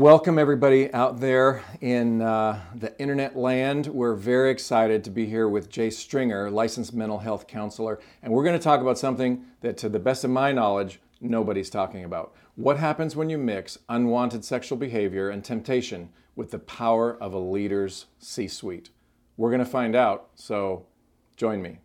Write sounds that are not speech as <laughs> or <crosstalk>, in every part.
Welcome, everybody out there in uh, the internet land. We're very excited to be here with Jay Stringer, licensed mental health counselor, and we're going to talk about something that, to the best of my knowledge, nobody's talking about. What happens when you mix unwanted sexual behavior and temptation with the power of a leader's C suite? We're going to find out, so join me.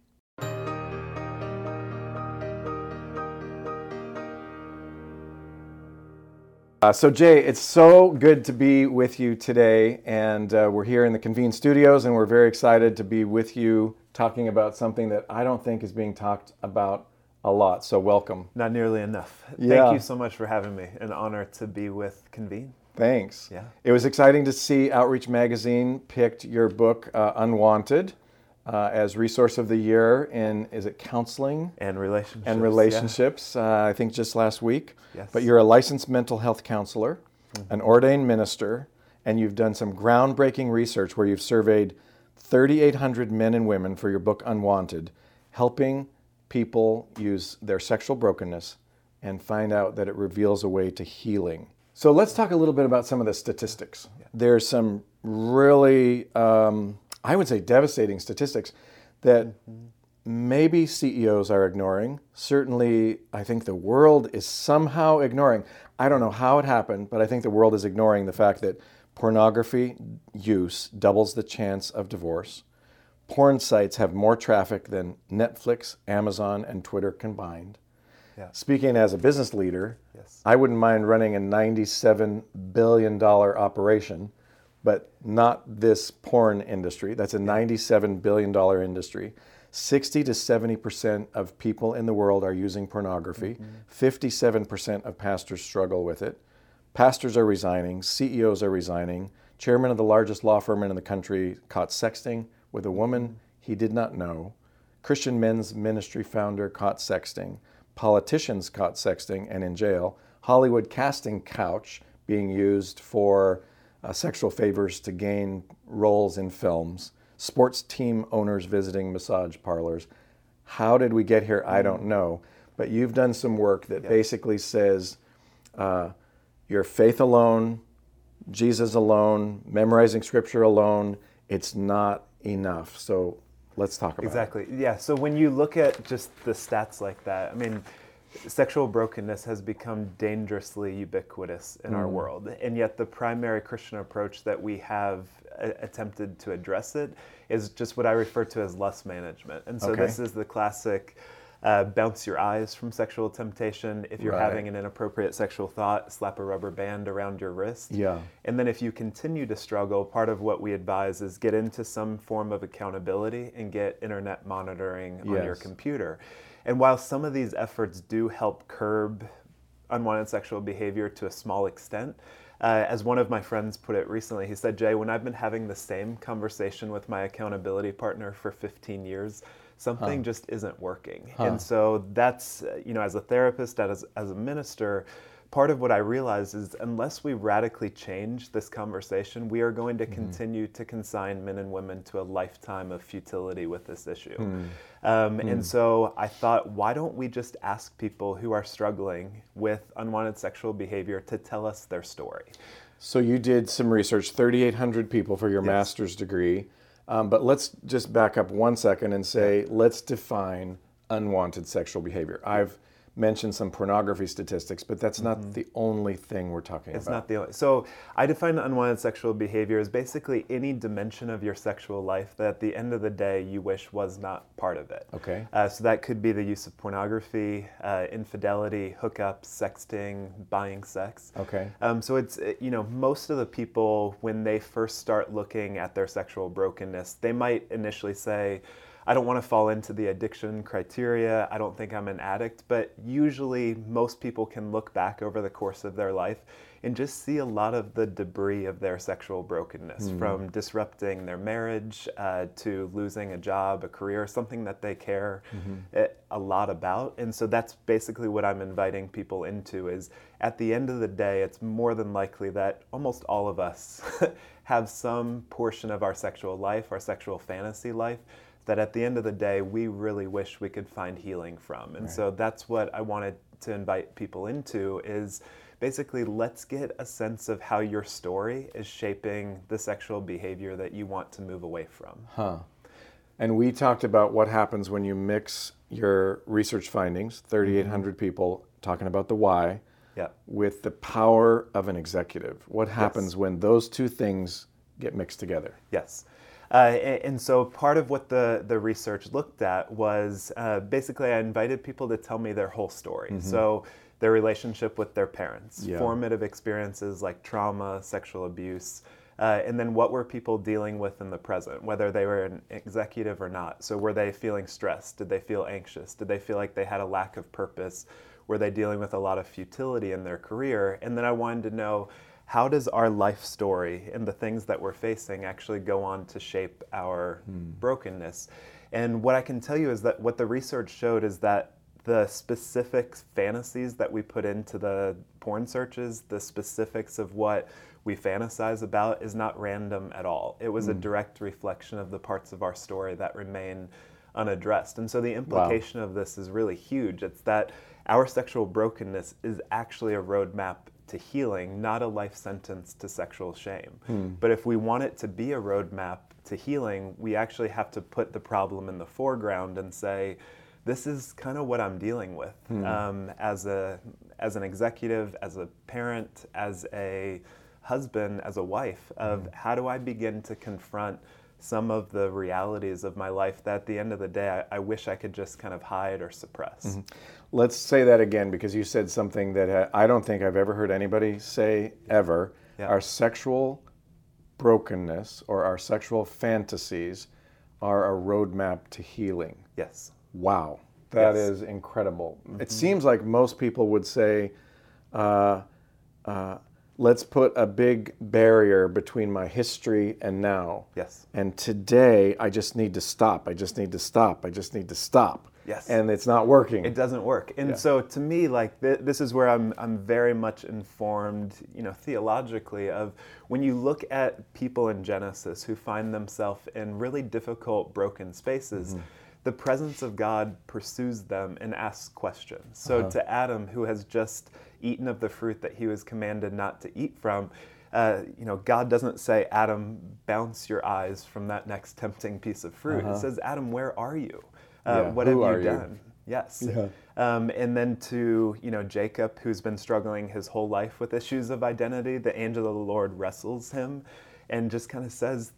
Uh, so, Jay, it's so good to be with you today. And uh, we're here in the Convene Studios, and we're very excited to be with you talking about something that I don't think is being talked about a lot. So, welcome. Not nearly enough. Yeah. Thank you so much for having me. An honor to be with Convene. Thanks. Yeah. It was exciting to see Outreach Magazine picked your book, uh, Unwanted, uh, as Resource of the Year in, is it counseling? And relationships. and yeah. relationships, uh, I think just last week. Yes. But you're a licensed mental health counselor, an ordained minister, and you've done some groundbreaking research where you've surveyed 3,800 men and women for your book Unwanted, helping people use their sexual brokenness and find out that it reveals a way to healing. So let's talk a little bit about some of the statistics. There's some really, um, I would say, devastating statistics that maybe CEOs are ignoring. Certainly, I think the world is somehow ignoring. I don't know how it happened, but I think the world is ignoring the fact that pornography use doubles the chance of divorce. Porn sites have more traffic than Netflix, Amazon, and Twitter combined. Yeah. Speaking as a business leader, Yes. I wouldn't mind running a $97 billion operation, but not this porn industry. That's a $97 billion industry. 60 to 70% of people in the world are using pornography. Mm-hmm. 57% of pastors struggle with it. Pastors are resigning, CEOs are resigning. Chairman of the largest law firm in the country caught sexting with a woman mm-hmm. he did not know. Christian men's ministry founder caught sexting. Politicians caught sexting and in jail. Hollywood casting couch being used for uh, sexual favors to gain roles in films. Sports team owners visiting massage parlors. How did we get here? I don't know. But you've done some work that basically says uh, your faith alone, Jesus alone, memorizing scripture alone, it's not enough. So let's talk about it. Exactly. Yeah. So when you look at just the stats like that, I mean, sexual brokenness has become dangerously ubiquitous in Mm. our world. And yet, the primary Christian approach that we have a- attempted to address it is just what I refer to as lust management. And so, Okay. this is the classic. Uh, bounce your eyes from sexual temptation. If you're Right. having an inappropriate sexual thought, slap a rubber band around your wrist. Yeah. And then if you continue to struggle, part of what we advise is get into some form of accountability and get internet monitoring on your computer. And while some of these efforts do help curb unwanted sexual behavior to a small extent, uh, as one of my friends put it recently, he said, Jay, when I've been having the same conversation with my accountability partner for 15 years, something just isn't working. And so that's, uh, you know, as a therapist, as, as a minister, part of what I realize is unless we radically change this conversation, we are going to continue to consign men and women to a lifetime of futility with this issue. Um, And so I thought, why don't we just ask people who are struggling with unwanted sexual behavior to tell us their story? So you did some research, 3,800 people for your master's degree. Um, but let's just back up one second and say, let's define unwanted sexual behavior. I've mentioned some pornography statistics, but that's not the only thing we're talking Mm-hmm. It's not the only. So I define unwanted sexual behavior as basically any dimension of your sexual life that at the end of the day you wish was not part of it. Okay. Uh, so that could be the use of pornography, uh, infidelity, hookups, sexting, buying sex. Okay. Um, so it's uh, you know most of the people when they first start looking at their sexual brokenness, they might initially say, "I don't want to fall into the addiction criteria. I don't think I'm an addict." But usually, most people can look back over the course of their life and just see a lot of the debris of their sexual brokenness, from disrupting their marriage uh, to losing a job, a career, something that they care eh, a lot about. And so that's basically what I'm inviting people into is at the end of the day, it's more than likely that almost all of us <laughs> have some portion of our sexual life, our sexual fantasy life, that at the end of the day, we really wish we could find healing from. And so that's what I wanted to invite people into is basically, let's get a sense of how your story is shaping the sexual behavior that you want to move away from. Huh. And we talked about what happens when you mix your research findings, 3,800 mm-hmm. people talking about the why, yeah. with the power of an executive. What happens yes. when those two things get mixed together? Yes. Uh, and, so part of what the, the research looked at was uh, basically I invited people to tell me their whole story. Mm-hmm. So their relationship with their parents, yeah. formative experiences like trauma, sexual abuse, uh, and then what were people dealing with in the present, whether they were an executive or not. So were they feeling stressed? Did they feel anxious? Did they feel like they had a lack of purpose? Were they dealing with a lot of futility in their career? And then I wanted to know how does our life story and the things that we're facing actually go on to shape our hmm. brokenness? And what I can tell you is that what the research showed is that the specific fantasies that we put into the porn searches, the specifics of what we fantasize about is not random at all. It was mm. a hmm. direct reflection of the parts of our story that remain unaddressed. And so the implication wow. of this is really huge. It's that our sexual brokenness is actually a roadmap to healing, not a life sentence to sexual shame. Hmm. But if we want it to be a roadmap to healing, we actually have to put the problem in the foreground and say, this is kind of what I'm dealing with hmm. um, as a as an executive, as a parent, as a husband, as a wife. Of hmm. how do I begin to confront some of the realities of my life that at the end of the day I, I wish I could just kind of hide or suppress. Mm-hmm. Let's say that again because you said something that I don't think I've ever heard anybody say ever. Yeah. Our sexual brokenness or our sexual fantasies are a roadmap to healing. Yes. Wow, that yes. is incredible. Mm-hmm. It seems like most people would say, uh, uh, let's put a big barrier between my history and now. Yes. And today, I just need to stop. I just need to stop. I just need to stop. Yes. And it's not working. It doesn't work. And yeah. so to me, like th- this is where I'm, I'm very much informed, you know, theologically of when you look at people in Genesis who find themselves in really difficult, broken spaces. Mm-hmm the presence of God pursues them and asks questions. So uh-huh. to Adam, who has just eaten of the fruit that he was commanded not to eat from, uh, you know, God doesn't say, Adam, bounce your eyes from that next tempting piece of fruit. Uh-huh. It says, Adam, where are you? Uh, yeah. What Who have you done? You? Yes. Yeah. Um, and then to you know Jacob, who's been struggling his whole life with issues of identity, the angel of the Lord wrestles him, and just kind of says,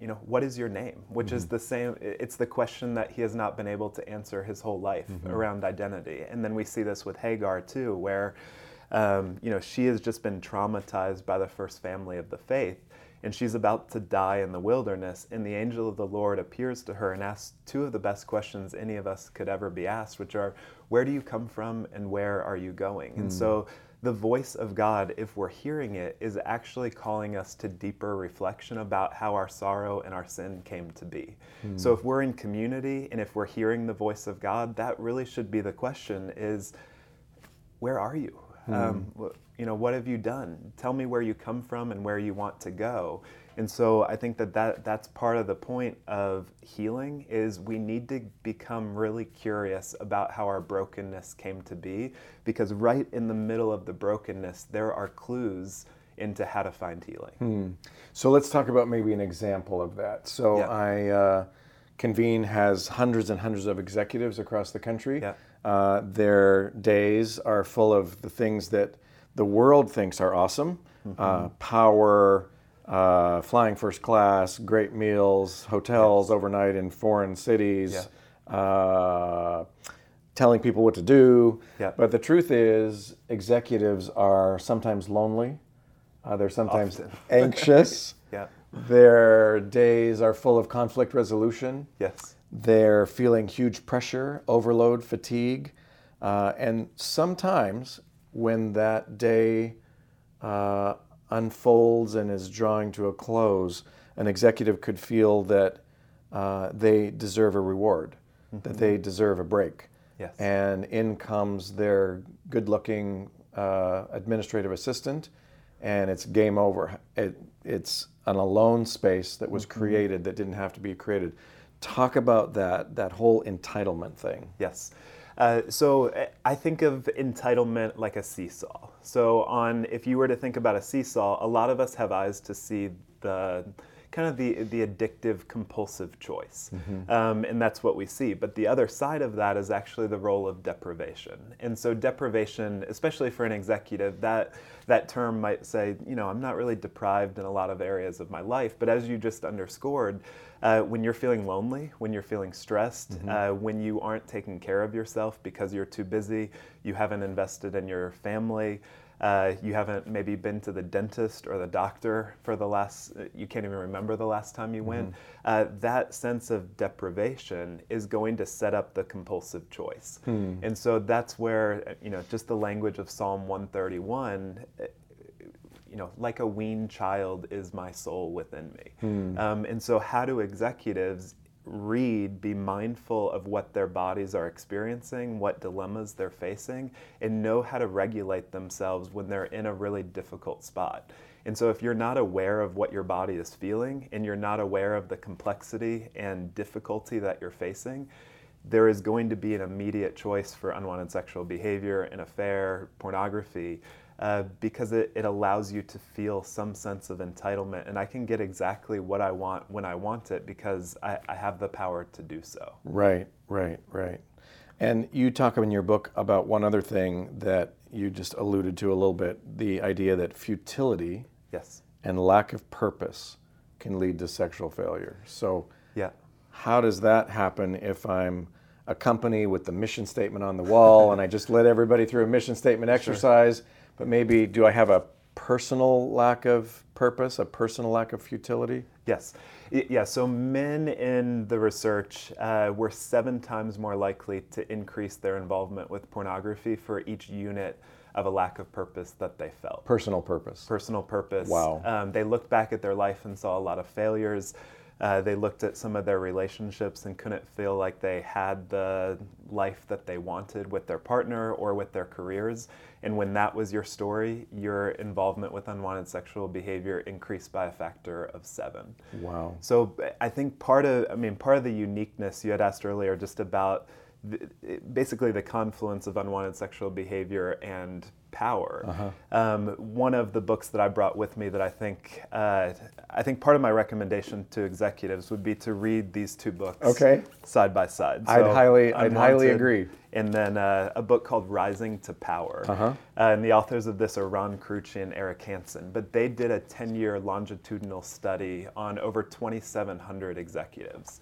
you know, what is your name? Which mm-hmm. is the same, it's the question that he has not been able to answer his whole life mm-hmm. around identity. And then we see this with Hagar too, where, um, you know, she has just been traumatized by the first family of the faith. And she's about to die in the wilderness, and the angel of the Lord appears to her and asks two of the best questions any of us could ever be asked, which are, Where do you come from and where are you going? Mm. And so the voice of God, if we're hearing it, is actually calling us to deeper reflection about how our sorrow and our sin came to be. Mm. So if we're in community and if we're hearing the voice of God, that really should be the question is where are you? Mm. Um, you know, what have you done? Tell me where you come from and where you want to go. And so I think that, that that's part of the point of healing is we need to become really curious about how our brokenness came to be because right in the middle of the brokenness there are clues into how to find healing. Hmm. So let's talk about maybe an example of that. So yeah. I uh, Convene has hundreds and hundreds of executives across the country. Yeah. Uh, their days are full of the things that the world thinks are awesome, mm-hmm. uh, power, uh, flying first class, great meals, hotels yes. overnight in foreign cities, yeah. uh, telling people what to do. Yeah. But the truth is, executives are sometimes lonely. Uh, they're sometimes Often. <laughs> anxious. yeah. Their days are full of conflict resolution. Yes. They're feeling huge pressure, overload, fatigue. Uh, and sometimes when that day uh, unfolds and is drawing to a close, an executive could feel that uh, they deserve a reward, mm-hmm. that they deserve a break. Yes. And in comes their good looking uh, administrative assistant, and it's game over. It, it's an alone space that was mm-hmm. created that didn't have to be created. Talk about that, that whole entitlement thing. Yes. Uh, so uh, I think of entitlement like a seesaw. So on, if you were to think about a seesaw, a lot of us have eyes to see the kind of the the addictive compulsive choice, mm-hmm. um, and that's what we see. But the other side of that is actually the role of deprivation. And so deprivation, especially for an executive, that that term might say, you know, I'm not really deprived in a lot of areas of my life. But as you just underscored, uh, when you're feeling lonely, when you're feeling stressed, mm-hmm. uh, when you aren't taking care of yourself because you're too busy, you haven't invested in your family uh, you haven't maybe been to the dentist or the doctor for the last, you can't even remember the last time you went, mm-hmm. uh, that sense of deprivation is going to set up the compulsive choice. Mm. And so that's where, you know, just the language of Psalm 131 you know, like a weaned child is my soul within me. Mm. Um, and so, how do executives read, be mindful of what their bodies are experiencing, what dilemmas they're facing, and know how to regulate themselves when they're in a really difficult spot. And so, if you're not aware of what your body is feeling and you're not aware of the complexity and difficulty that you're facing, there is going to be an immediate choice for unwanted sexual behavior, an affair, pornography, uh, because it, it allows you to feel some sense of entitlement. And I can get exactly what I want when I want it because I, I have the power to do so. Right, right, right. And you talk in your book about one other thing that you just alluded to a little bit the idea that futility yes. and lack of purpose can lead to sexual failure. So, yeah. how does that happen if I'm a company with the mission statement on the wall and I just let everybody through a mission statement exercise? Sure but maybe do I have a personal lack of purpose, a personal lack of futility? Yes. Yeah, so men in the research uh, were seven times more likely to increase their involvement with pornography for each unit of a lack of purpose that they felt. Personal purpose. Personal purpose. Wow. Um, they looked back at their life and saw a lot of failures. Uh, they looked at some of their relationships and couldn't feel like they had the life that they wanted with their partner or with their careers. And when that was your story, your involvement with unwanted sexual behavior increased by a factor of seven. Wow. So I think part of, I mean, part of the uniqueness you had asked earlier just about basically the confluence of unwanted sexual behavior and power. Uh-huh. Um, one of the books that I brought with me that I think uh, I think part of my recommendation to executives would be to read these two books okay. side by side. So I'd highly I'd highly agree. And then uh, a book called Rising to Power. Uh-huh. Uh, and the authors of this are Ron Carucci and Eric Hansen. But they did a 10-year longitudinal study on over 2,700 executives.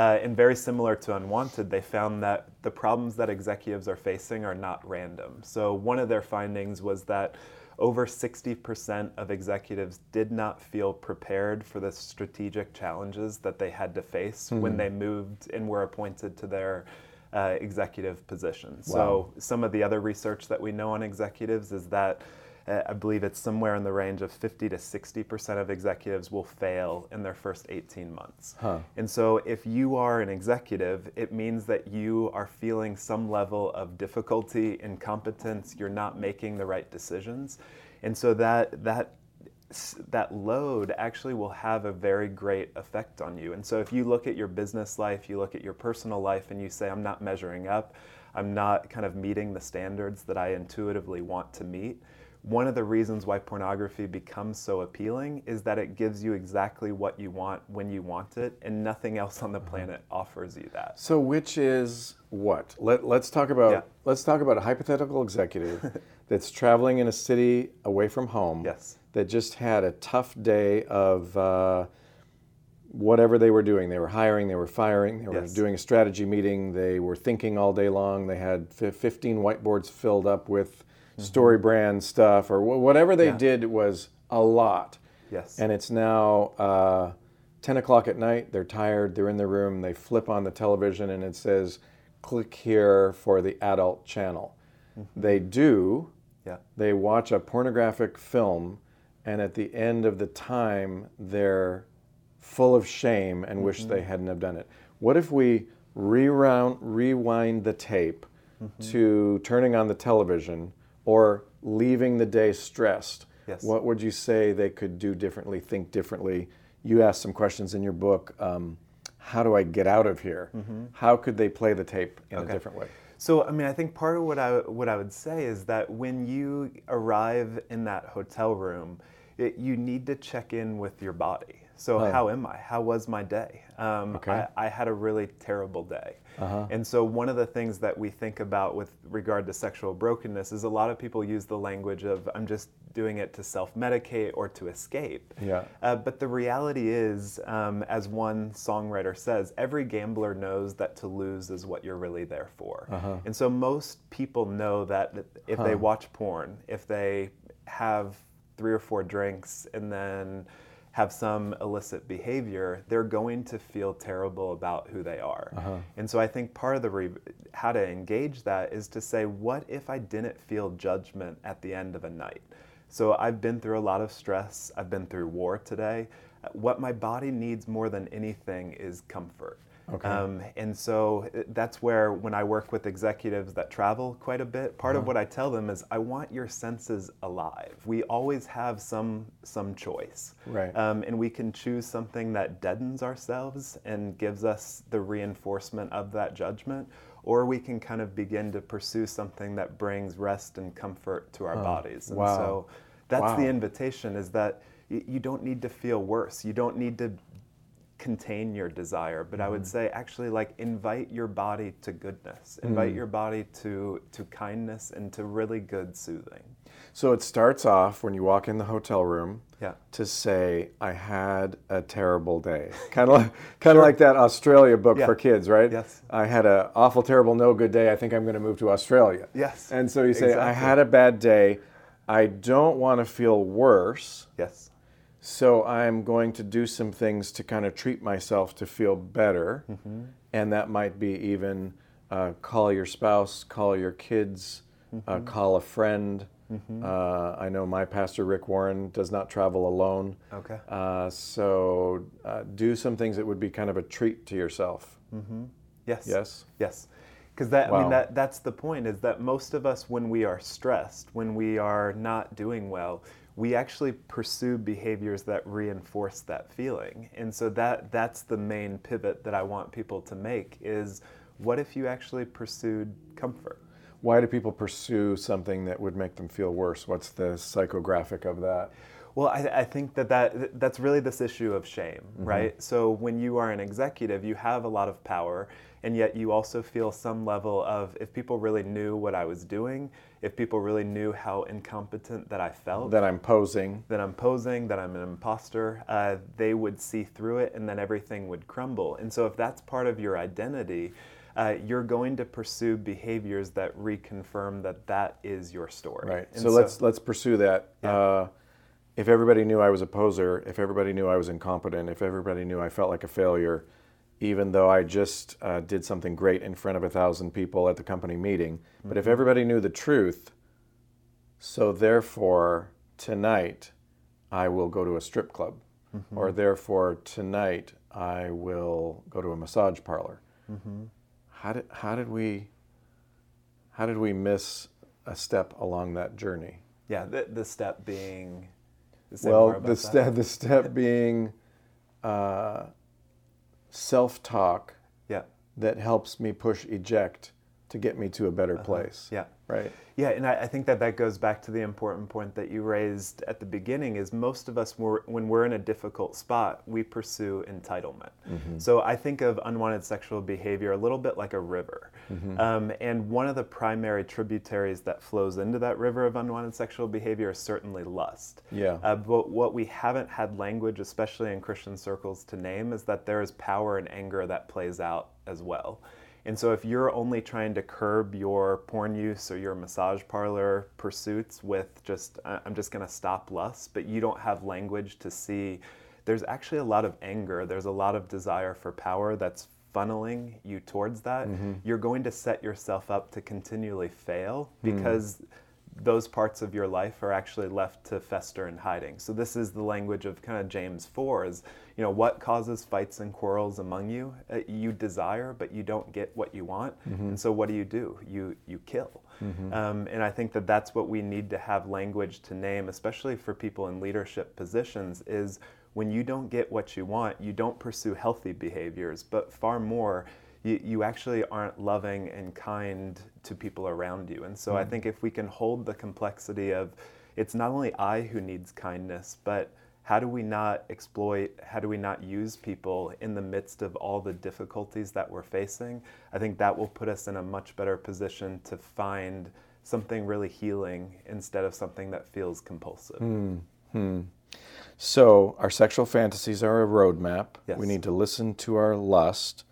Uh, and very similar to Unwanted, they found that the problems that executives are facing are not random. So, one of their findings was that over 60% of executives did not feel prepared for the strategic challenges that they had to face mm-hmm. when they moved and were appointed to their uh, executive positions. Wow. So, some of the other research that we know on executives is that uh, I believe it's somewhere in the range of 50 to 60% of executives will fail in their first 18 months. Huh. And so, if you are an executive, it means that you are feeling some level of difficulty, incompetence, you're not making the right decisions. And so, that, that that load actually will have a very great effect on you. And so if you look at your business life, you look at your personal life, and you say, I'm not measuring up, I'm not kind of meeting the standards that I intuitively want to meet, one of the reasons why pornography becomes so appealing is that it gives you exactly what you want when you want it, and nothing else on the uh-huh. planet offers you that. So, which is what? Let, let's talk about yeah. let's talk about a hypothetical executive <laughs> that's traveling in a city away from home. Yes. That just had a tough day of. Uh, whatever they were doing. They were hiring, they were firing, they were yes. doing a strategy meeting, they were thinking all day long. They had 15 whiteboards filled up with mm-hmm. StoryBrand stuff or whatever they yeah. did was a lot. Yes. And it's now uh, 10 o'clock at night. They're tired. They're in the room. They flip on the television and it says, click here for the adult channel. Mm-hmm. They do. Yeah. They watch a pornographic film, and at the end of the time, they're full of shame and mm-hmm. wish they hadn't have done it. What if we rewind the tape mm-hmm. to turning on the television or leaving the day stressed, yes. what would you say they could do differently, think differently? You asked some questions in your book. Um, how do I get out of here? Mm-hmm. How could they play the tape in okay. a different way? So, I mean, I think part of what I what I would say is that when you arrive in that hotel room, it, you need to check in with your body. So, Huh. how am I? How was my day? Um, Okay. I, I had a really terrible day. Uh-huh. And so, one of the things that we think about with regard to sexual brokenness is a lot of people use the language of, I'm just doing it to self medicate or to escape. Yeah. Uh, but the reality is, um, as one songwriter says, every gambler knows that to lose is what you're really there for. Uh-huh. And so most people know that if they watch porn, if they have three or four drinks and then have some illicit behavior, they're going to feel terrible about who they are. Uh-huh. And so I think part of the re- how to engage that is to say, what if I didn't feel judgment at the end of a night? So I've been through a lot of stress. I've been through war today. What my body needs more than anything is comfort. Okay. Um, and so uh, that's where, when I work with executives that travel quite a bit, part Uh-huh. of what I tell them is, I want your senses alive. We always have some some choice, Right. Um, and we can choose something that deadens ourselves and gives us the reinforcement of that judgment, or we can kind of begin to pursue something that brings rest and comfort to our bodies. And Wow. so that's the invitation: is that you don't need to feel worse. You don't need to contain your desire but i would Mm-hmm. say actually like invite your body to goodness invite your body to to kindness and to really good soothing So it starts off when you walk in the hotel room yeah to say, I had a terrible day. <laughs> Kind of like, kind of like that Australia book Yeah. for kids, right? Yes. I had an awful, terrible, no good day. I think I'm going to move to Australia. Yes, And so you say, I had a bad day. I don't want to feel worse. yes So I'm going to do some things to kind of treat myself to feel better. Mm-hmm. And that might be even uh, call your spouse, call your kids, Mm-hmm. uh, call a friend. Uh, I know my pastor, Rick Warren, does not travel alone. okay Uh, so uh, do some things that would be kind of a treat to yourself. yes Yes? yes because that i mean that that's the point is that most of us when we are stressed when we are not doing well we actually pursue behaviors that reinforce that feeling and so that that's the main pivot that i want people to make is what if you actually pursued comfort Why do people pursue something that would make them feel worse? What's the psychographic of that? Well, I, I think that, that that's really this issue of shame, mm-hmm. right? So when you are an executive, you have a lot of power, and yet you also feel some level of if people really knew what I was doing, if people really knew how incompetent that I felt, That I'm posing. that I'm posing, that I'm an imposter, uh, they would see through it, and then everything would crumble. And so if that's part of your identity. Uh, you're going to pursue behaviors that reconfirm that that is your story. Right. And So, let's let's pursue that. Uh, if everybody knew I was a poser, if everybody knew I was incompetent, if everybody knew I felt like a failure, even though I just uh, did something great in front of a thousand people at the company meeting, but if everybody knew the truth, so therefore tonight I will go to a strip club, or therefore tonight I will go to a massage parlor. How did how did we how did we miss a step along that journey? Yeah, the, the step being. Well, the step the step being uh, self talk Yeah, that helps me push eject to get me to a better place. yeah, Right. yeah, and I, I think that that goes back to the important point that you raised at the beginning. Is most of us, were, when we're in a difficult spot, we pursue entitlement. So I think of unwanted sexual behavior a little bit like a river, um, and one of the primary tributaries that flows into that river of unwanted sexual behavior is certainly lust. Yeah. Uh, but what we haven't had language, especially in Christian circles, to name is that there is power and anger that plays out as well. And so, if you're only trying to curb your porn use or your massage parlor pursuits with just, "I- I'm just going to stop lust, but you don't have language to see, there's actually a lot of anger, there's a lot of desire for power that's funneling you towards that. Mm-hmm. You're going to set yourself up to continually fail hmm. because those parts of your life are actually left to fester in hiding. So this is the language of kind of James 4 is, you know, what causes fights and quarrels among you? Uh, you desire, but you don't get what you want. And so what do you do? You you kill. Um, and I think that that's what we need to have language to name, especially for people in leadership positions, is when you don't get what you want, you don't pursue healthy behaviors, but far more, you, you actually aren't loving and kind to people around you. And so I hmm. think if we can hold the complexity of it's not only I who needs kindness, but how do we not exploit, how do we not use people in the midst of all the difficulties that we're facing? I think that will put us in a much better position to find something really healing instead of something that feels compulsive. Hmm. Hmm. So, our sexual fantasies are a roadmap. Yes. We need to listen to our lust.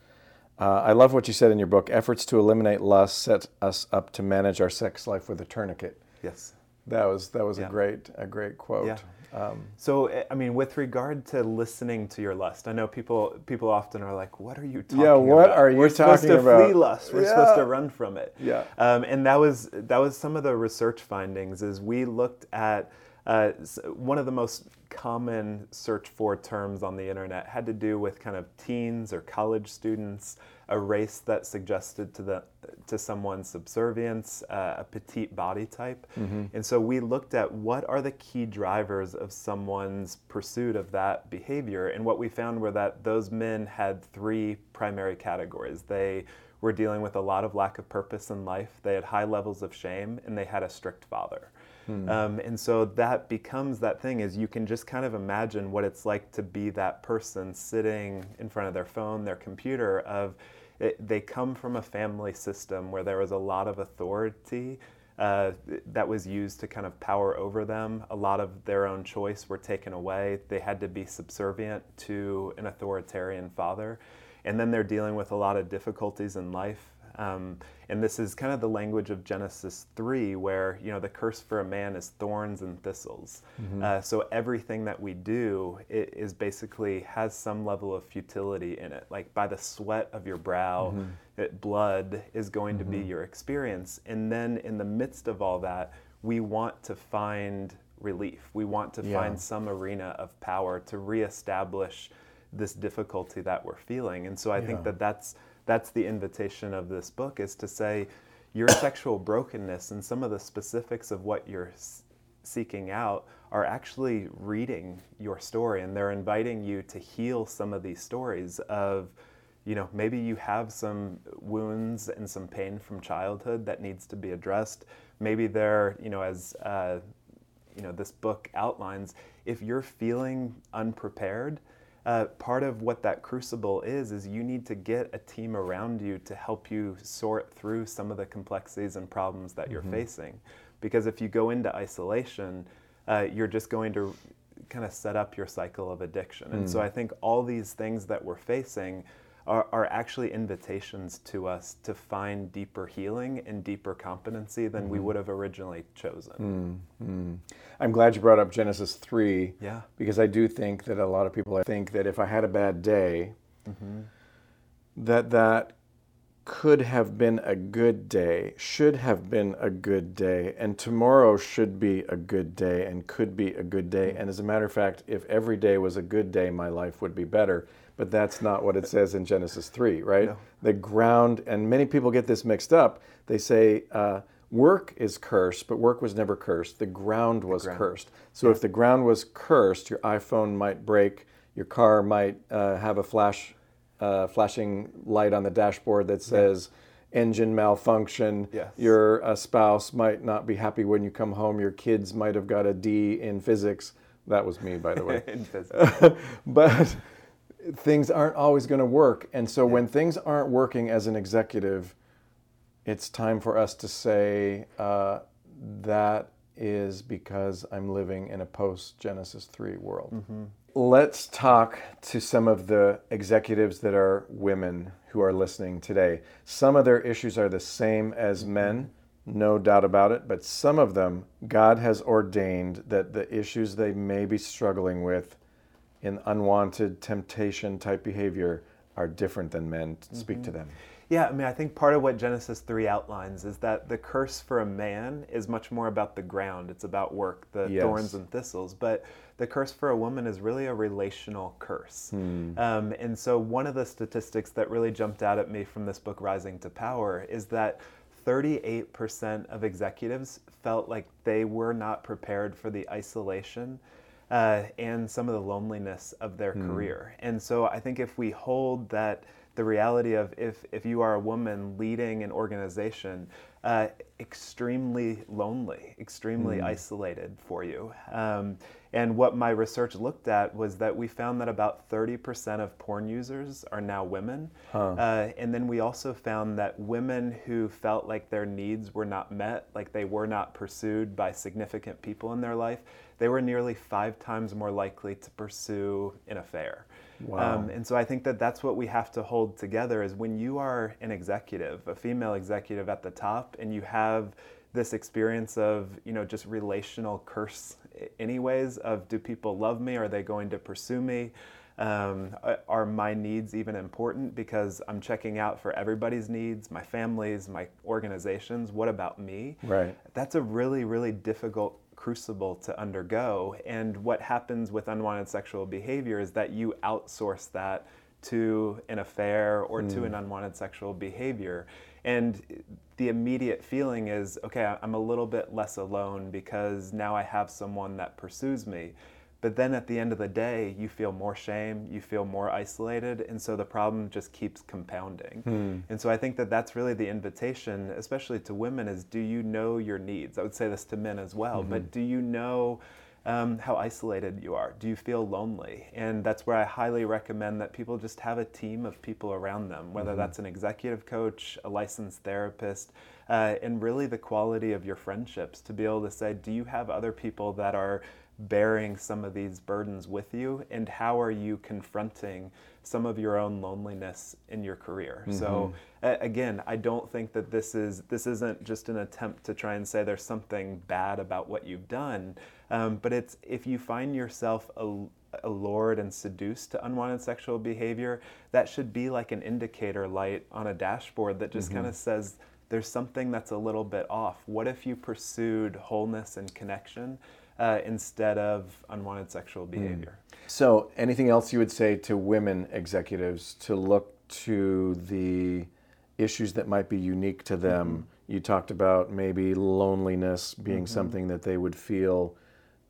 Uh, I love what you said in your book. Efforts to eliminate lust set us up to manage our sex life with a tourniquet. Yes. That was that was Yeah. a great a great quote. Yeah. Um, So, eh, I mean, with regard to listening to your lust, I know people people often are like, "What are you talking about?" Yeah, what about? are you We're supposed talking to about?" flee lust. We're supposed to run from it." Yeah. Um, and that was that was some of the research findings. Is we looked at uh, one of the most common search for terms on the internet had to do with kind of teens or college students, a race that suggested to the to someone subservience, uh, a petite body type, and so we looked at what are the key drivers of someone's pursuit of that behavior, and what we found were that those men had three primary categories. They were dealing with a lot of lack of purpose in life. They had high levels of shame, and they had a strict father. Um, and so that becomes that thing is you can just kind of imagine what it's like to be that person sitting in front of their phone, their computer. Of it, they come from a family system where there was a lot of authority uh, that was used to kind of power over them. A lot of their own choice were taken away. They had to be subservient to an authoritarian father. And then they're dealing with a lot of difficulties in life. Um, and this is kind of the language of Genesis 3, where, you know, the curse for a man is thorns and thistles. Uh, so everything that we do is basically has some level of futility in it. Like by the sweat of your brow, it, blood is going to be your experience. And then in the midst of all that, we want to find relief. We want to Yeah. find some arena of power to reestablish this difficulty that we're feeling. And so I think that that's that's the invitation of this book is to say your <coughs> <coughs> sexual brokenness and some of the specifics of what you're seeking out are actually reading your story and they're inviting you to heal some of these stories of you know maybe you have some wounds and some pain from childhood that needs to be addressed. Maybe they're you know as uh, you know this book outlines if you're feeling unprepared uh, part of what that crucible is is you need to get a team around you to help you sort through some of the complexities and problems that you're facing. Because if you go into isolation uh, you're just going to kind of set up your cycle of addiction. And so i think all these things that we're facing are, are actually invitations to us to find deeper healing and deeper competency than we mm-hmm. would have originally chosen. Mm-hmm. I'm glad you brought up Genesis 3 Yeah. because I do think that a lot of people think that if I had a bad day, mm-hmm. that that could have been a good day, should have been a good day, and tomorrow should be a good day and could be a good day. And as a matter of fact, if every day was a good day, my life would be better. But that's not what it says in Genesis 3, right? No. The ground, and many people get this mixed up. They say, uh, work is cursed, but work was never cursed. The ground was ground. cursed. So if the ground was cursed, your iPhone might break, your car might uh, have a flash, uh, flashing light on the dashboard that says engine malfunction. Yes. Your uh, spouse might not be happy when you come home. Your kids might have got a D in physics. That was me, by the way. <laughs> In physics. <laughs> but things aren't always going to work. And so when things aren't working as an executive, it's time for us to say uh, that is because I'm living in a post Genesis 3 world. Let's talk to some of the executives that are women who are listening today. Some of their issues are the same as men, no doubt about it, but some of them, God has ordained that the issues they may be struggling with in unwanted temptation type behavior are different than men. Speak to mm-hmm. them. Yeah, I mean, I think part of what Genesis 3 outlines is that the curse for a man is much more about the ground. It's about work, the Yes. thorns and thistles. But the curse for a woman is really a relational curse. Um, and so, one of the statistics that really jumped out at me from this book, Rising to Power, is that 38% of executives felt like they were not prepared for the isolation uh, and some of the loneliness of their Hmm. career. And so I think if we hold that the reality of if, if you are a woman leading an organization, uh, extremely lonely, extremely isolated for you. Um, and what my research looked at was that we found that about 30% of porn users are now women. Uh, and then we also found that women who felt like their needs were not met, like they were not pursued by significant people in their life, they were nearly five times more likely to pursue an affair. Wow. Um, and so I think that that's what we have to hold together is when you are an executive, a female executive at the top, and you have this experience of, you know, just relational curse anyways of do people love me? Are they going to pursue me? Um, are my needs even important because I'm checking out for everybody's needs, my family's, my organizations? What about me? Right. That's a really, really difficult crucible to undergo. And what happens with unwanted sexual behavior is that you outsource that to an affair or to an unwanted sexual behavior. And the immediate feeling is okay, I'm a little bit less alone because now I have someone that pursues me. But then at the end of the day, you feel more shame, you feel more isolated, and so the problem just keeps compounding. Hmm. And so I think that that's really the invitation, especially to women, is do you know your needs? I would say this to men as well, but mm-hmm. do you know um, how isolated you are? Do you feel lonely? And that's where I highly recommend that people just have a team of people around them, whether that's an executive coach, a licensed therapist, uh, and really the quality of your friendships to be able to say, do you have other people that are bearing some of these burdens with you? And how are you confronting some of your own loneliness in your career? So uh, again i don't think that this is this isn't just an attempt to try and say there's something bad about what you've done um, but it's if you find yourself allured and seduced to unwanted sexual behavior that should be like an indicator light on a dashboard that just kind of says there's something that's a little bit off. What if you pursued wholeness and connection uh, instead of unwanted sexual behavior. So, anything else you would say to women executives to look to the issues that might be unique to them? You talked about maybe loneliness being something that they would feel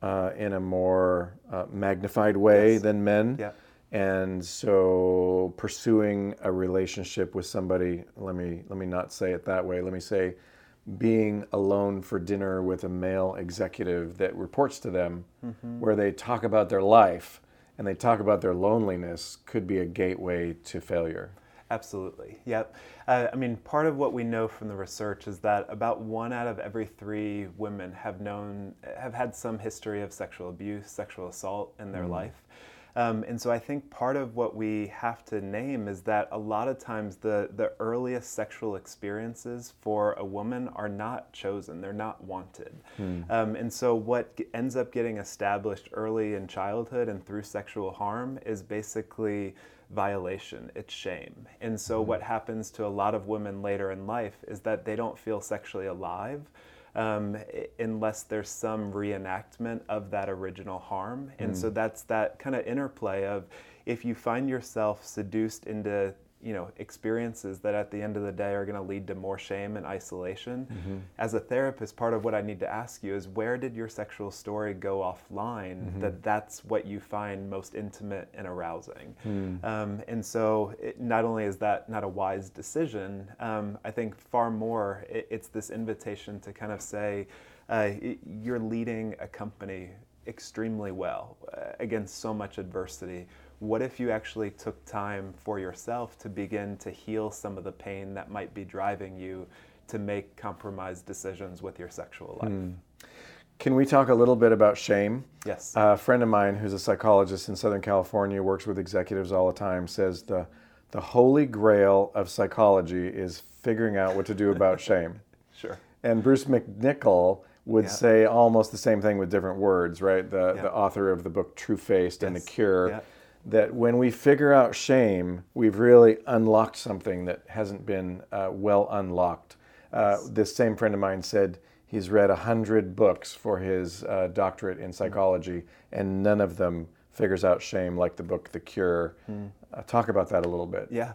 uh, in a more uh, magnified way Yes. than men. Yeah. And so, pursuing a relationship with somebody, let me let me not say it that way. Let me say, being alone for dinner with a male executive that reports to them, where they talk about their life and they talk about their loneliness, could be a gateway to failure. Absolutely. Yep. Uh, I mean, part of what we know from the research is that about one out of every three women have known, have had some history of sexual abuse, sexual assault in their life. Um, and so I think part of what we have to name is that a lot of times the, the earliest sexual experiences for a woman are not chosen, they're not wanted. Um, and so what g- ends up getting established early in childhood and through sexual harm is basically violation, it's shame. And so what happens to a lot of women later in life is that they don't feel sexually alive um, unless there's some reenactment of that original harm. And so that's that kind of interplay of if you find yourself seduced into you know experiences that at the end of the day are going to lead to more shame and isolation. As a therapist part of what i need to ask you is where did your sexual story go offline that that's what you find most intimate and arousing? Um, and so it, not only is that not a wise decision um, i think far more it, it's this invitation to kind of say uh, you're leading a company extremely well uh, against so much adversity. What if you actually took time for yourself to begin to heal some of the pain that might be driving you to make compromised decisions with your sexual life? Hmm. Can we talk a little bit about shame? Yes. A friend of mine who's a psychologist in Southern California, works with executives all the time, says the, the holy grail of psychology is figuring out what to do about <laughs> shame. sure. And Bruce McNicol would Yeah. say almost the same thing with different words, right? The, Yeah. the author of the book True Faced and The Cure. Yeah. That when we figure out shame, we've really unlocked something that hasn't been uh, well unlocked. Uh, this same friend of mine said he's read a hundred books for his uh, doctorate in psychology, and none of them figures out shame like the book The Cure. Uh, talk about that a little bit. Yeah.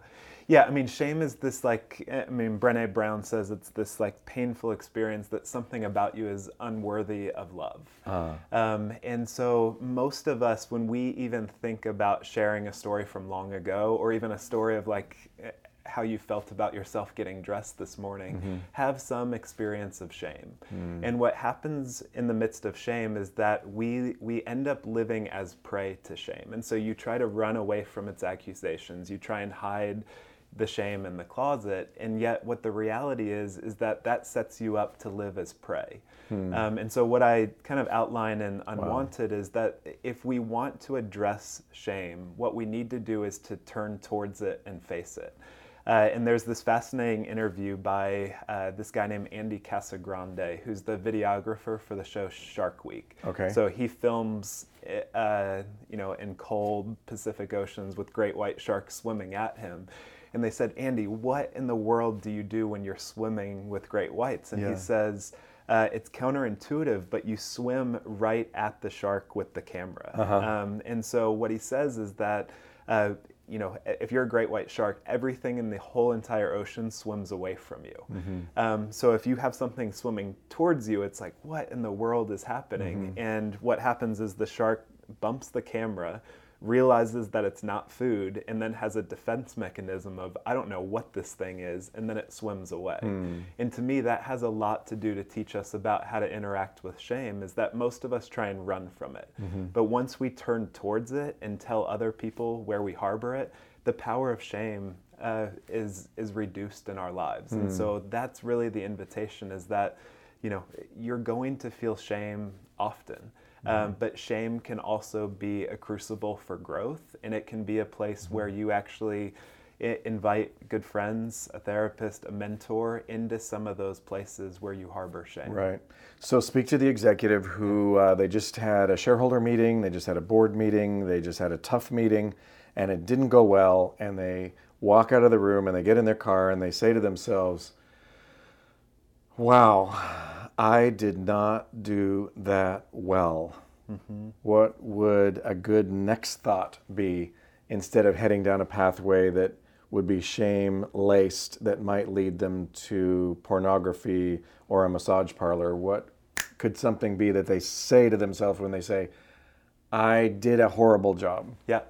Yeah, I mean, shame is this like, I mean, Brene Brown says it's this like painful experience that something about you is unworthy of love. Uh. Um, and so, most of us, when we even think about sharing a story from long ago, or even a story of like how you felt about yourself getting dressed this morning, mm-hmm. have some experience of shame. Mm. And what happens in the midst of shame is that we we end up living as prey to shame. And so you try to run away from its accusations. You try and hide the shame in the closet and yet what the reality is is that that sets you up to live as prey hmm. um, and so what i kind of outline in unwanted wow. is that if we want to address shame what we need to do is to turn towards it and face it uh, and there's this fascinating interview by uh, this guy named Andy Casagrande, who's the videographer for the show Shark Week. Okay. So he films, uh, you know, in cold Pacific oceans with great white sharks swimming at him. And they said, Andy, what in the world do you do when you're swimming with great whites? And yeah. he says, uh, it's counterintuitive, but you swim right at the shark with the camera. Uh-huh. Um, and so what he says is that uh, you know, if you're a great white shark, everything in the whole entire ocean swims away from you. Mm-hmm. Um, so if you have something swimming towards you, it's like, what in the world is happening? Mm-hmm. And what happens is the shark bumps the camera, realizes that it's not food and then has a defense mechanism of I don't know what this thing is and then it swims away. Mm. And to me that has a lot to do to teach us about how to interact with shame is that most of us try and run from it. Mm-hmm. But once we turn towards it and tell other people where we harbor it, the power of shame uh, is is reduced in our lives. Mm. And so hmm. that's really the invitation is that you know you're going to feel shame often. Um, mm-hmm. but shame can also be a crucible for growth, and it can be a place mm-hmm. where you actually invite good friends, a therapist, a mentor into some of those places where you harbor shame. Right. So speak to the executive who uh, they just had a shareholder meeting, they just had a board meeting, they just had a tough meeting, and it didn't go well, and they walk out of the room and they get in their car and they say to themselves, "Wow." I did not do that well. Mm-hmm. What would a good next thought be instead of heading down a pathway that would be shame laced that might lead them to pornography or a massage parlor? What could something be that they say to themselves when they say, I did a horrible job? Yeah.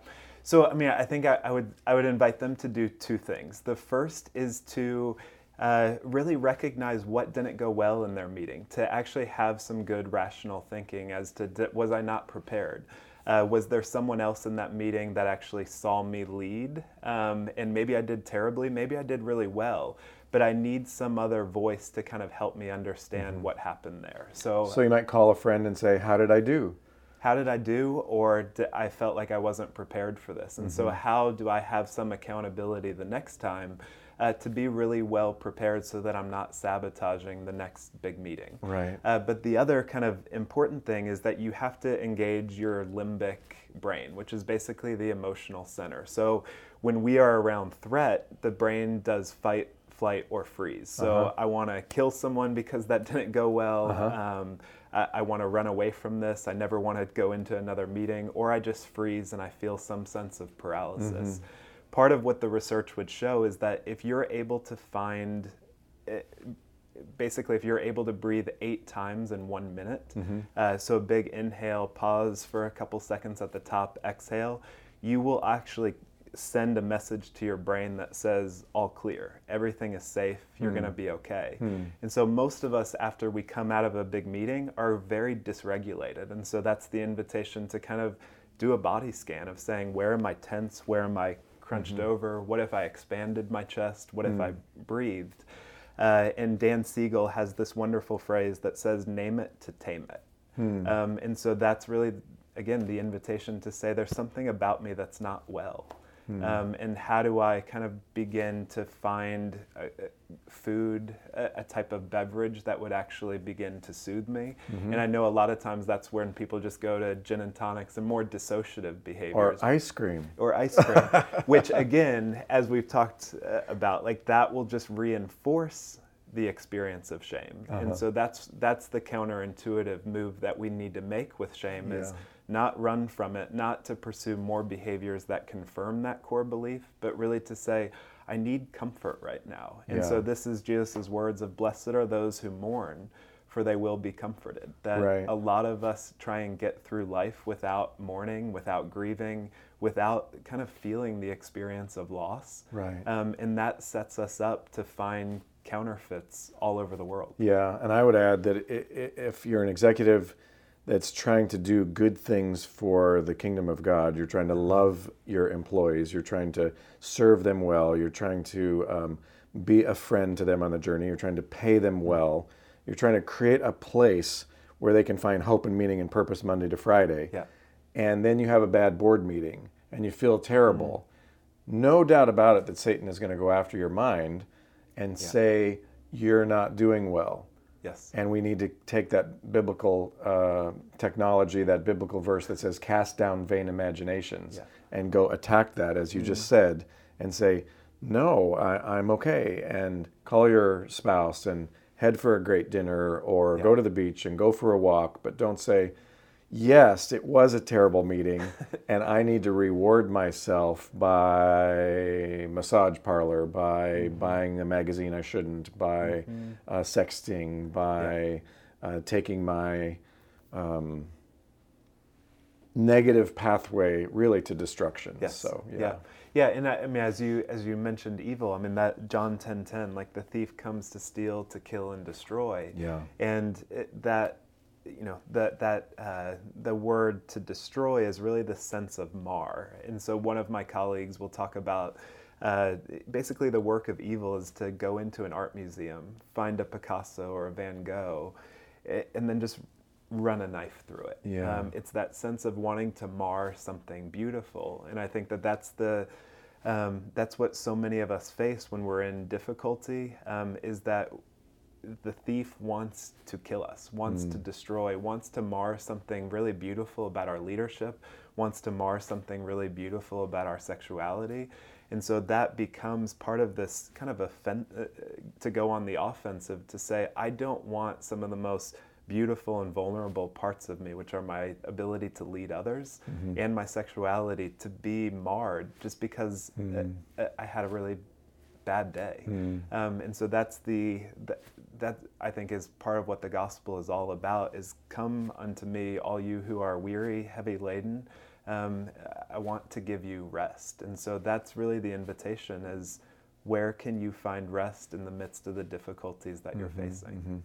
So, I mean, I think I, I would I would invite them to do two things. The first is to uh, really recognize what didn't go well in their meeting, to actually have some good rational thinking as to was I not prepared? Uh, was there someone else in that meeting that actually saw me lead? Um, and maybe I did terribly, maybe I did really well, but I need some other voice to kind of help me understand mm-hmm. what happened there. So, so you might call a friend and say, How did I do? How did I do? Or did, I felt like I wasn't prepared for this. And mm-hmm. so, how do I have some accountability the next time? uh, to be really well prepared so that I'm not sabotaging the next big meeting. Right. Uh, but the other kind of important thing is that you have to engage your limbic brain, which is basically the emotional center. So when we are around threat, the brain does fight, flight, or freeze. So uh-huh. I want to kill someone because that <laughs> didn't go well. Uh-huh. Um, I, I want to run away from this. I never want to go into another meeting, or I just freeze and I feel some sense of paralysis. Mm-hmm part of what the research would show is that if you're able to find eh, basically if you're able to breathe eight times in one minute mm-hmm. uh, so a big inhale pause for a couple seconds at the top exhale you will actually send a message to your brain that says all clear everything is safe you're mm. going to be okay mm. and so most of us after we come out of a big meeting are very dysregulated and so that's the invitation to kind of do a body scan of saying where am i tense where am i crunched mm-hmm. over? What if I expanded my chest? What mm. if I mm. breathed? Uh, and Dan Siegel has this wonderful phrase that says, name it to tame it. Hmm. Um, and so that's really, again, the invitation to say there's something about me that's not well. Hmm. Um, and how do I kind of begin to find a, a food, a, a, type of beverage that would actually begin to soothe me? Mm-hmm. And I know a lot of times that's when people just go to gin and tonics and more dissociative behaviors. Or ice cream. Or ice cream, <laughs> which again, as we've talked uh, about, like that will just reinforce the experience of shame. Uh-huh. And so that's that's the counterintuitive move that we need to make with shame yeah. is not run from it, not to pursue more behaviors that confirm that core belief, but really to say, I need comfort right now. And Yeah. so this is Jesus' words of blessed are those who mourn, for they will be comforted. That Right. a lot of us try and get through life without mourning, without grieving, without kind of feeling the experience of loss. Right. Um, and that sets us up to find counterfeits all over the world. Yeah, and I would add that if you're an executive that's trying to do good things for the kingdom of God, you're trying to love your employees, you're trying to serve them well, you're trying to um, be a friend to them on the journey, you're trying to pay them well, you're trying to create a place where they can find hope and meaning and purpose Monday to Friday. Yeah. And then you have a bad board meeting and you feel terrible. No doubt about it that Satan is going to go after your mind and say you're not doing well Yes. and we need to take that biblical uh, technology, that biblical verse that says, cast down vain imaginations, Yeah. and go attack that, as you just said, and say, no, I, I'm okay, and call your spouse and head for a great dinner or go to the beach and go for a walk, but don't say, yes, it was a terrible meeting, <laughs> and I need to reward myself by massage parlor, by buying a magazine I shouldn't, by uh, sexting, by uh, taking my um, negative pathway really to destruction. Yes. So yeah. yeah, yeah, and I, I mean, as you as you mentioned, evil. I mean, that John ten ten, like the thief comes to steal, to kill, and destroy. Yeah. and it, that you know that that uh, the word to destroy is really the sense of mar. And so one of my colleagues will talk about. Uh, basically, the work of evil is to go into an art museum, find a Picasso or a Van Gogh, and then just run a knife through it. Yeah. Um, it's that sense of wanting to mar something beautiful, and I think that that's the um, that's what so many of us face when we're in difficulty. Um, is that the thief wants to kill us, wants to destroy, wants to mar something really beautiful about our leadership, wants to mar something really beautiful about our sexuality. And so that becomes part of this kind of offen- uh, to go on the offensive to say, I don't want some of the most beautiful and vulnerable parts of me, which are my ability to lead others and my sexuality, to be marred just because uh, I had a really bad day. Um, and so that's the that, that I think is part of what the gospel is all about is come unto me all you who are weary, heavy laden. Um, I want to give you rest. And so that's really the invitation is where can you find rest in the midst of the difficulties that you're facing?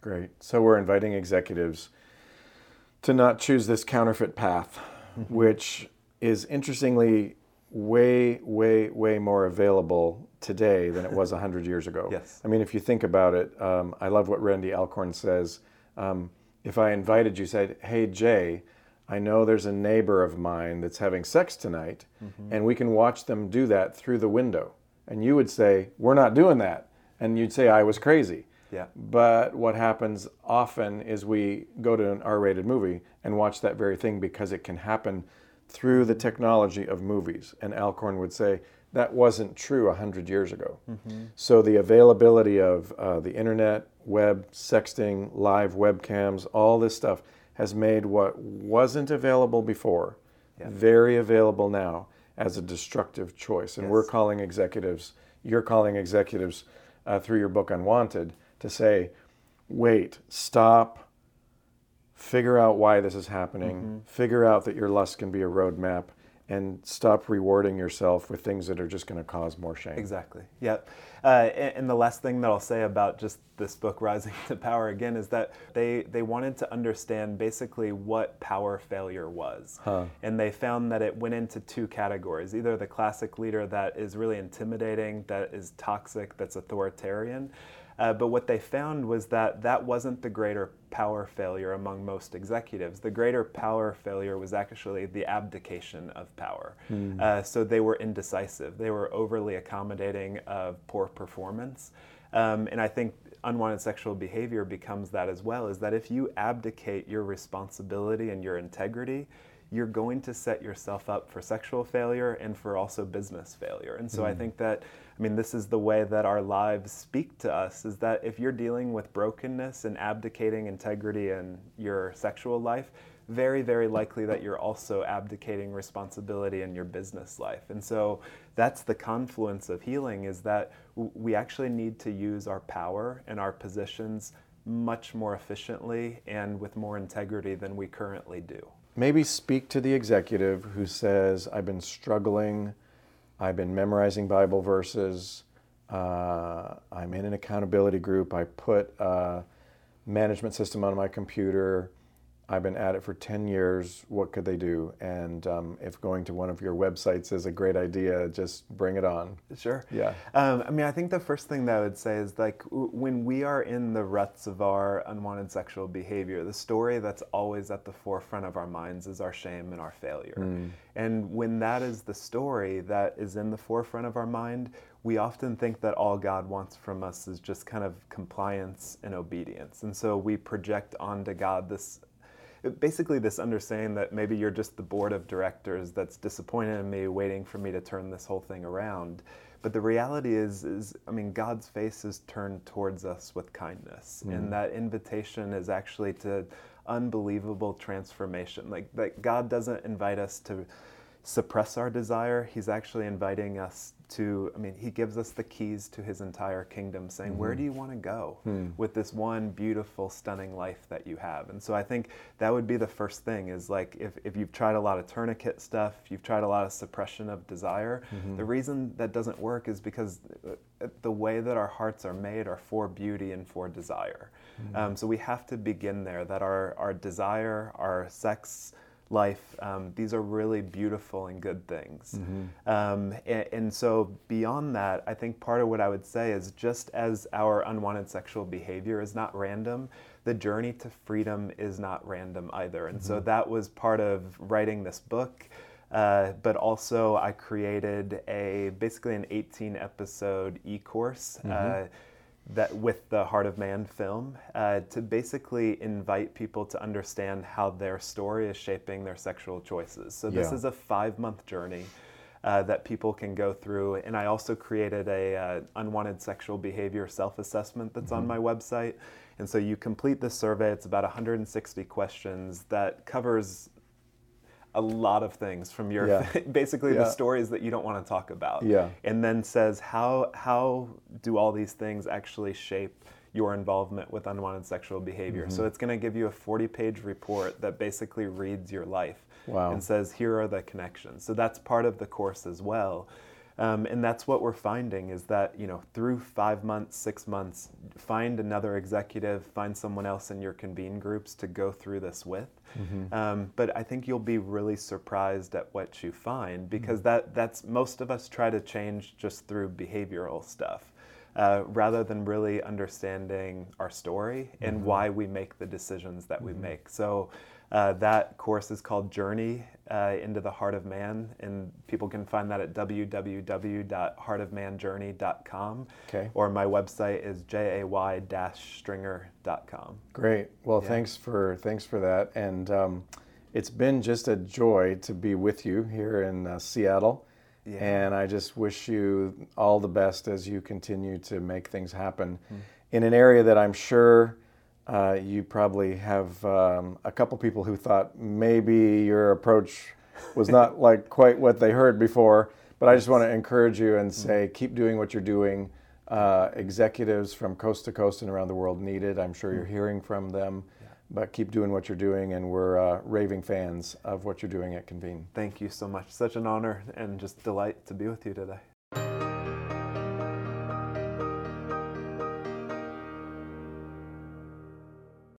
Great. So we're inviting executives to not choose this counterfeit path, Mm-hmm. which is interestingly way, way, way more available today than it was 100 years ago. <laughs> Yes. I mean, if you think about it, um, I love what Randy Alcorn says. Um, if I invited you, said, hey, Jay, I know there's a neighbor of mine that's having sex tonight, Mm-hmm. and we can watch them do that through the window. And you would say, we're not doing that. And you'd say, I was crazy. Yeah. But what happens often is we go to an R rated movie and watch that very thing because it can happen through the technology of movies. And Alcorn would say that wasn't true 100 years ago. So the availability of uh, the internet, web, sexting, live webcams, all this stuff has made what wasn't available before very available now as a destructive choice. And we're calling executives, you're calling executives uh, through your book Unwanted to say, wait, stop, figure out why this is happening, figure out that your lust can be a roadmap, and stop rewarding yourself with things that are just going to cause more shame. Exactly. Yep. Uh, and, and the last thing that I'll say about just this book, Rising <laughs> to Power, again, is that they they wanted to understand basically what power failure was, and they found that it went into two categories: either the classic leader that is really intimidating, that is toxic, that's authoritarian. Uh, but what they found was that that wasn't the greater power failure among most executives. The greater power failure was actually the abdication of power. Uh, so they were indecisive. They were overly accommodating of poor performance. Um, and I think unwanted sexual behavior becomes that as well is that if you abdicate your responsibility and your integrity, you're going to set yourself up for sexual failure and for also business failure. And so I think that, I mean, this is the way that our lives speak to us is that if you're dealing with brokenness and abdicating integrity in your sexual life, very, very likely that you're also abdicating responsibility in your business life. And so that's the confluence of healing is that we actually need to use our power and our positions much more efficiently and with more integrity than we currently do. Maybe speak to the executive who says, I've been struggling, I've been memorizing Bible verses, uh, I'm in an accountability group, I put a management system on my computer, I've been at it for 10 years. What could they do? And um, if going to one of your websites is a great idea, just bring it on. Sure. Yeah. Um, I mean, I think the first thing that I would say is like w- when we are in the ruts of our unwanted sexual behavior, the story that's always at the forefront of our minds is our shame and our failure. Mm. And when that is the story that is in the forefront of our mind, we often think that all God wants from us is just kind of compliance and obedience. And so we project onto God this basically this understanding that maybe you're just the board of directors that's disappointed in me waiting for me to turn this whole thing around. But the reality is is i mean god's face is turned towards us with kindness. Mm. and that invitation is actually to unbelievable transformation. Like that god doesn't invite us to suppress our desire he's actually inviting us to i mean he gives us the keys to his entire kingdom saying mm-hmm. where do you want to go mm. with this one beautiful stunning life that you have and so i think that would be the first thing is like if, if you've tried a lot of tourniquet stuff you've tried a lot of suppression of desire mm-hmm. the reason that doesn't work is because uh, the way that our hearts are made are for beauty and for desire mm-hmm. um, so we have to begin there that our, our desire our sex life, um, these are really beautiful and good things. Mm-hmm. Um, and, and, so, beyond that, I think part of what I would say is just as our unwanted sexual behavior is not random, the journey to freedom is not random either. And mm-hmm. so, that was part of writing this book. Uh, but also, I created a basically an 18 episode e course. Mm-hmm. Uh, that with the Heart of Man film uh, to basically invite people to understand how their story is shaping their sexual choices. So this yeah. is a five month journey. Uh, that people can go through, and I also created a uh, unwanted sexual behavior self assessment that's mm-hmm. on my website. And so you complete this survey. It's about 160 questions that covers a lot of things from your yeah. <laughs> basically yeah. the stories that you don't want to talk about. Yeah. And then says how how do all these things actually shape your involvement with unwanted sexual behavior. Mm-hmm. So it's going to give you a 40-page report that basically reads your life wow. and says here are the connections. So that's part of the course as well. Um, and that's what we're finding is that, you know, through five months, six months, find another executive, find someone else in your convene groups to go through this with. Mm-hmm. Um, but I think you'll be really surprised at what you find because mm-hmm. that, that's most of us try to change just through behavioral stuff. Uh, rather than really understanding our story and mm-hmm. why we make the decisions that we mm-hmm. make. So uh, that course is called Journey uh, into the Heart of Man, and people can find that at www.heartofmanjourney.com. Okay. Or my website is jay-stringer.com. Great. Well, yeah. thanks for thanks for that, and um, it's been just a joy to be with you here in uh, Seattle. Yeah. And I just wish you all the best as you continue to make things happen mm. in an area that I'm sure uh, you probably have um, a couple people who thought maybe your approach was not <laughs> like quite what they heard before. But I just want to encourage you and say, mm-hmm. keep doing what you're doing. Uh, executives from coast to coast and around the world need it. I'm sure you're mm. hearing from them. But keep doing what you're doing, and we're uh, raving fans of what you're doing at Convene. Thank you so much. Such an honor and just delight to be with you today.